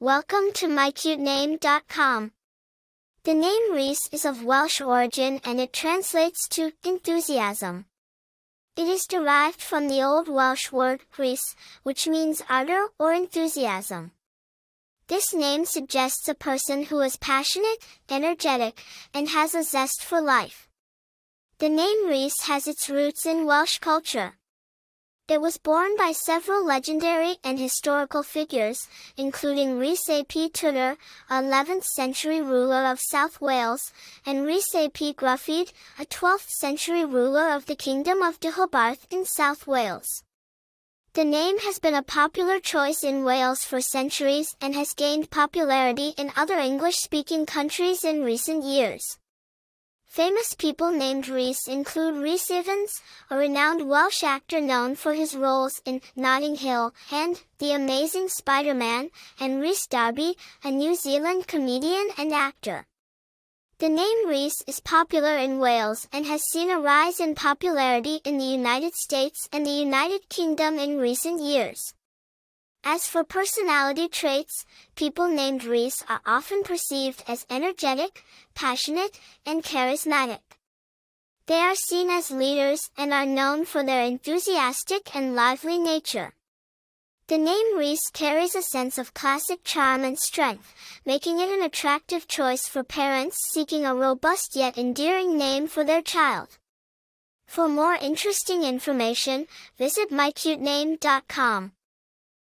Welcome to mycutename.com. The name Rhys is of Welsh origin and it translates to enthusiasm. It is derived from the Old Welsh word rhys, which means ardor or enthusiasm. This name suggests a person who is passionate, energetic, and has a zest for life. The name Rhys has its roots in Welsh culture. It was borne by several legendary and historical figures, including Rhys ap Tudur, a 11th century ruler of South Wales, and Rhys ap Gruffydd, a 12th century ruler of the Kingdom of Deheubarth in South Wales. The name has been a popular choice in Wales for centuries and has gained popularity in other English-speaking countries in recent years. Famous people named Rhys include Rhys Ifans, a renowned Welsh actor known for his roles in Notting Hill and The Amazing Spider-Man, and Rhys Darby, a New Zealand comedian and actor. The name Rhys is popular in Wales and has seen a rise in popularity in the United States and the United Kingdom in recent years. As for personality traits, people named Rhys are often perceived as energetic, passionate, and charismatic. They are seen as leaders and are known for their enthusiastic and lively nature. The name Rhys carries a sense of classic charm and strength, making it an attractive choice for parents seeking a robust yet endearing name for their child. For more interesting information, visit mycutename.com.